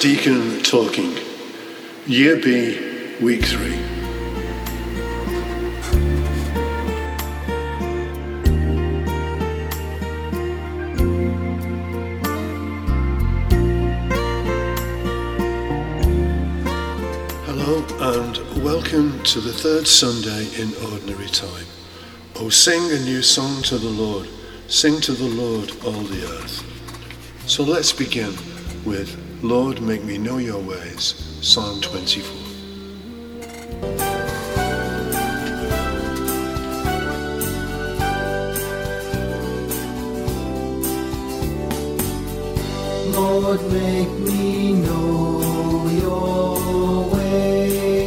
Deacon Talking, Year B, Week 3. Hello and welcome to the third Sunday in Ordinary Time. Oh, sing a new song to the Lord, sing to the Lord all the earth. So let's begin with Lord, make me know your ways, Psalm 24. Lord, make me know your ways.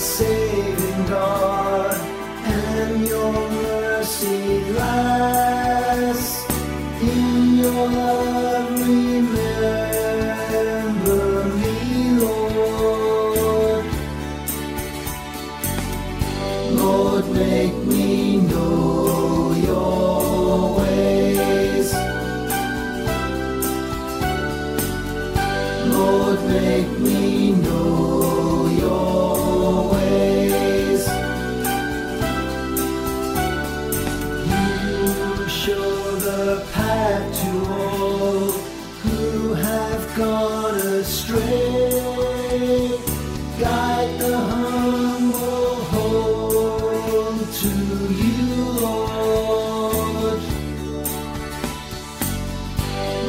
Saving God, and your mercy lasts. In your love,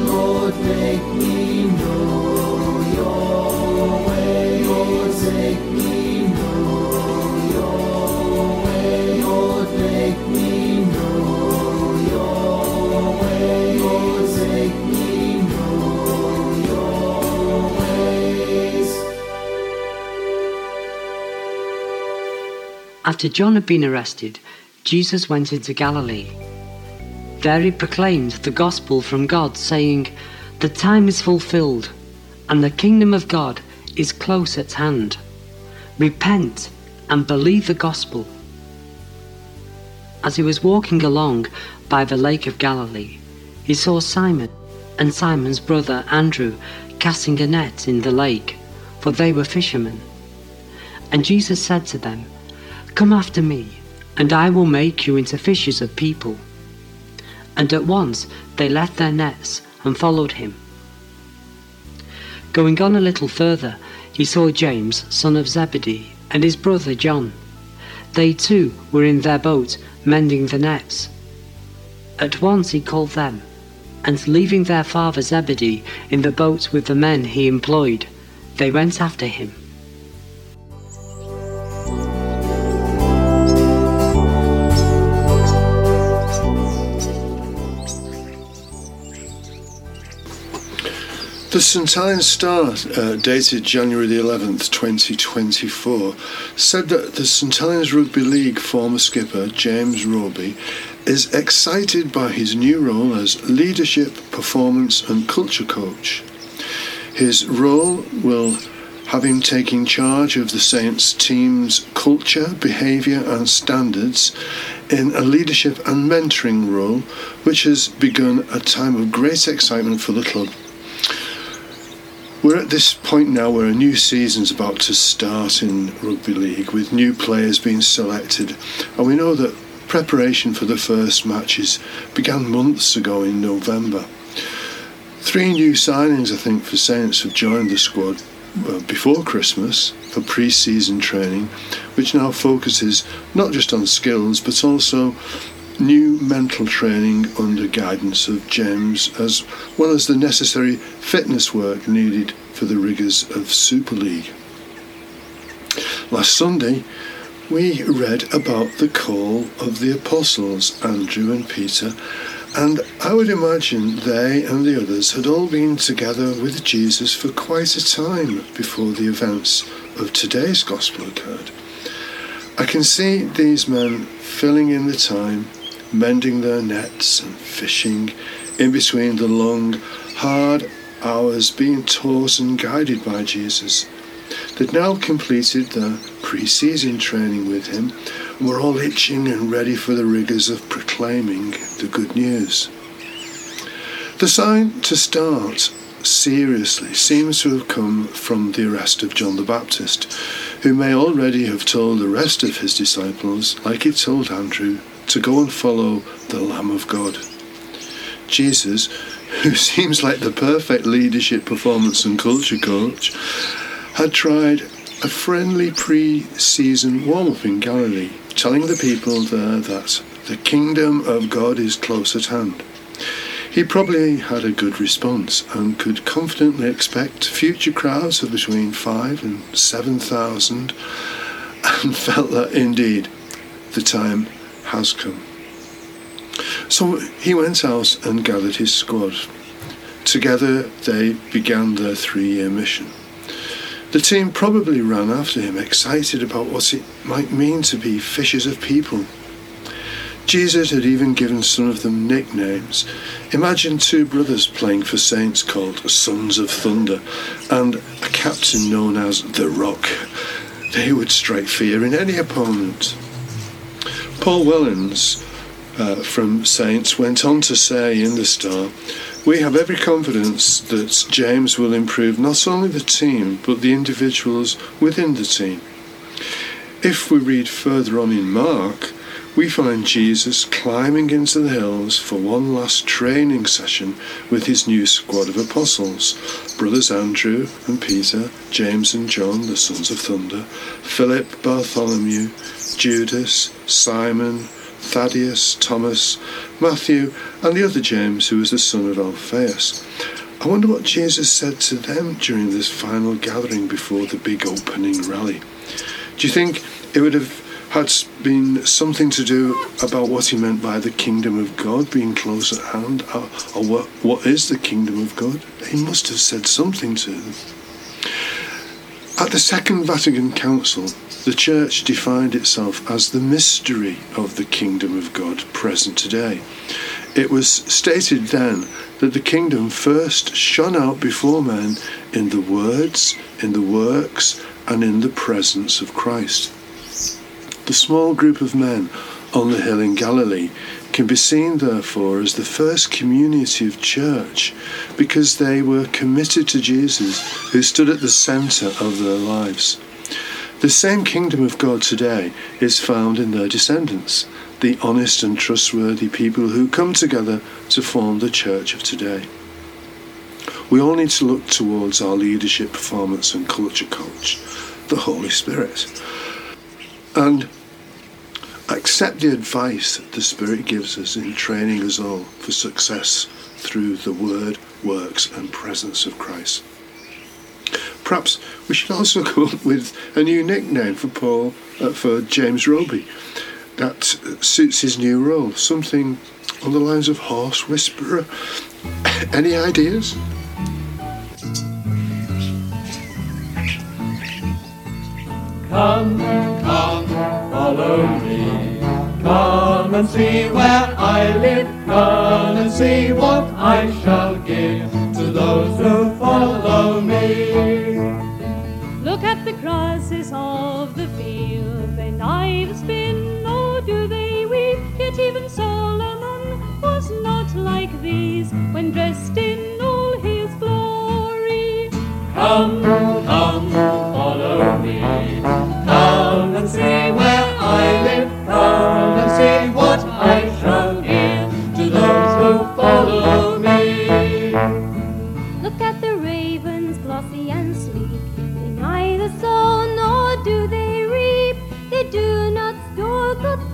Lord, make me know After John had been arrested, Jesus went into Galilee. There he proclaimed the gospel from God, saying, The time is fulfilled, and the kingdom of God is close at hand. Repent and believe the gospel. As he was walking along by the lake of Galilee, he saw Simon and Simon's brother Andrew casting a net in the lake, for they were fishermen. And Jesus said to them, Come after me, and I will make you into fishers of people. And at once they left their nets and followed him. Going on a little further, he saw James, son of Zebedee, and his brother John. They too were in their boat, mending the nets. At once he called them, and leaving their father Zebedee in the boat with the men he employed, they went after him. The. Ives Star, uh, dated January the 11th, 2024, said that the. Ives Rugby League former skipper James Roby is excited by his new role as leadership, performance, and culture coach. His role will have him taking charge of the Saints team's culture, behaviour, and standards in a leadership and mentoring role, which has begun a time of great excitement for the club. We're at this point now where a new season's about to start in rugby league with new players being selected, and we know that preparation for the first matches began months ago in November. Three new signings, I think, for Saints have joined the squad before Christmas for pre season training, which now focuses not just on skills but also new mental training under guidance of James, as well as the necessary fitness work needed for the rigours of Super League. Last Sunday, we read about the call of the apostles, Andrew and Peter, and I would imagine they and the others had all been together with Jesus for quite a time before the events of today's Gospel occurred. I can see these men filling in the time, mending their nets and fishing in between the long, hard hours being taught and guided by Jesus. They'd now completed their pre season training with him and were all itching and ready for the rigours of proclaiming the good news. The sign to start seriously seems to have come from the arrest of John the Baptist, who may already have told the rest of his disciples, like he told Andrew, to go and follow the Lamb of God. Jesus, who seems like the perfect leadership performance and culture coach, had tried a friendly pre season warm up in Galilee, telling the people there that the kingdom of God is close at hand. He probably had a good response and could confidently expect future crowds of between five and seven thousand, and felt that indeed the time has come. So he went out and gathered his squad. Together they began their three year mission. The team probably ran after him, excited about what it might mean to be fishers of people. Jesus had even given some of them nicknames. Imagine two brothers playing for Saints called Sons of Thunder and a captain known as The Rock. They would strike fear in any opponent. Paul Wellens uh, from Saints went on to say in the Star, we have every confidence that James will improve not only the team but the individuals within the team. If we read further on in Mark, we find Jesus climbing into the hills for one last training session with his new squad of apostles brothers Andrew and Peter, James and John, the sons of thunder, Philip, Bartholomew, Judas, Simon, Thaddeus, Thomas, Matthew, and the other James, who was the son of Alphaeus. I wonder what Jesus said to them during this final gathering before the big opening rally. Do you think it would have had been something to do about what he meant by the kingdom of God being close at hand, or, or what, what is the kingdom of God? He must have said something to them. At the Second Vatican Council, the Church defined itself as the mystery of the kingdom of God present today. It was stated then that the kingdom first shone out before men in the words, in the works, and in the presence of Christ. The small group of men on the hill in Galilee can be seen, therefore, as the first community of church because they were committed to Jesus, who stood at the centre of their lives. The same kingdom of God today is found in their descendants, the honest and trustworthy people who come together to form the church of today. We all need to look towards our leadership, performance, and culture coach, the Holy Spirit, and accept the advice that the Spirit gives us in training us all for success through the Word, works, and presence of Christ. Perhaps we should also come up with a new nickname for Paul, uh, for James Roby, that suits his new role. Something on the lines of horse whisperer. Any ideas? Come, follow me. Come and see where I live. Come and see what I shall give to those who follow me. Look at the grasses of the field, they neither spin nor do they weave. Yet even Solomon was not like these when dressed in all his glory. Come,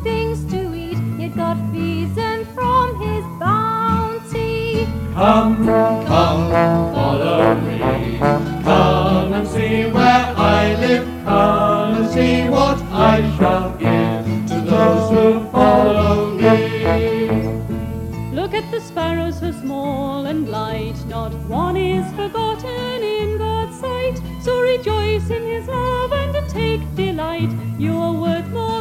things to eat, yet God feeds them from his bounty. Come, come, follow me. Come and see where I live. Come and see what I shall give to those who follow me. Look at the sparrows, how small and light. Not one is forgotten in God's sight. So rejoice in his love and take delight. You are worth more.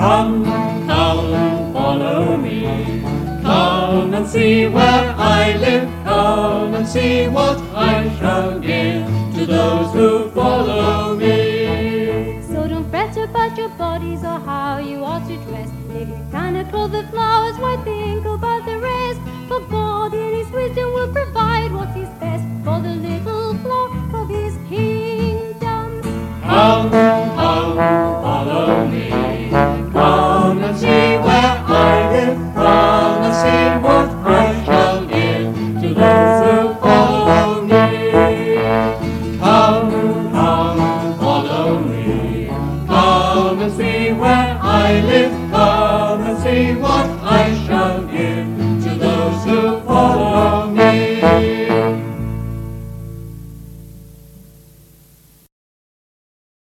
Come, come, follow me. Come and see where I live. Come and see what I shall give to those who follow me. So don't fret about your bodies or how you ought to dress. If you cannot clothe the flowers, why think about the rest? For God in His wisdom will provide what is best for the little flock of His kingdom. Come, come, follow me. Live. Come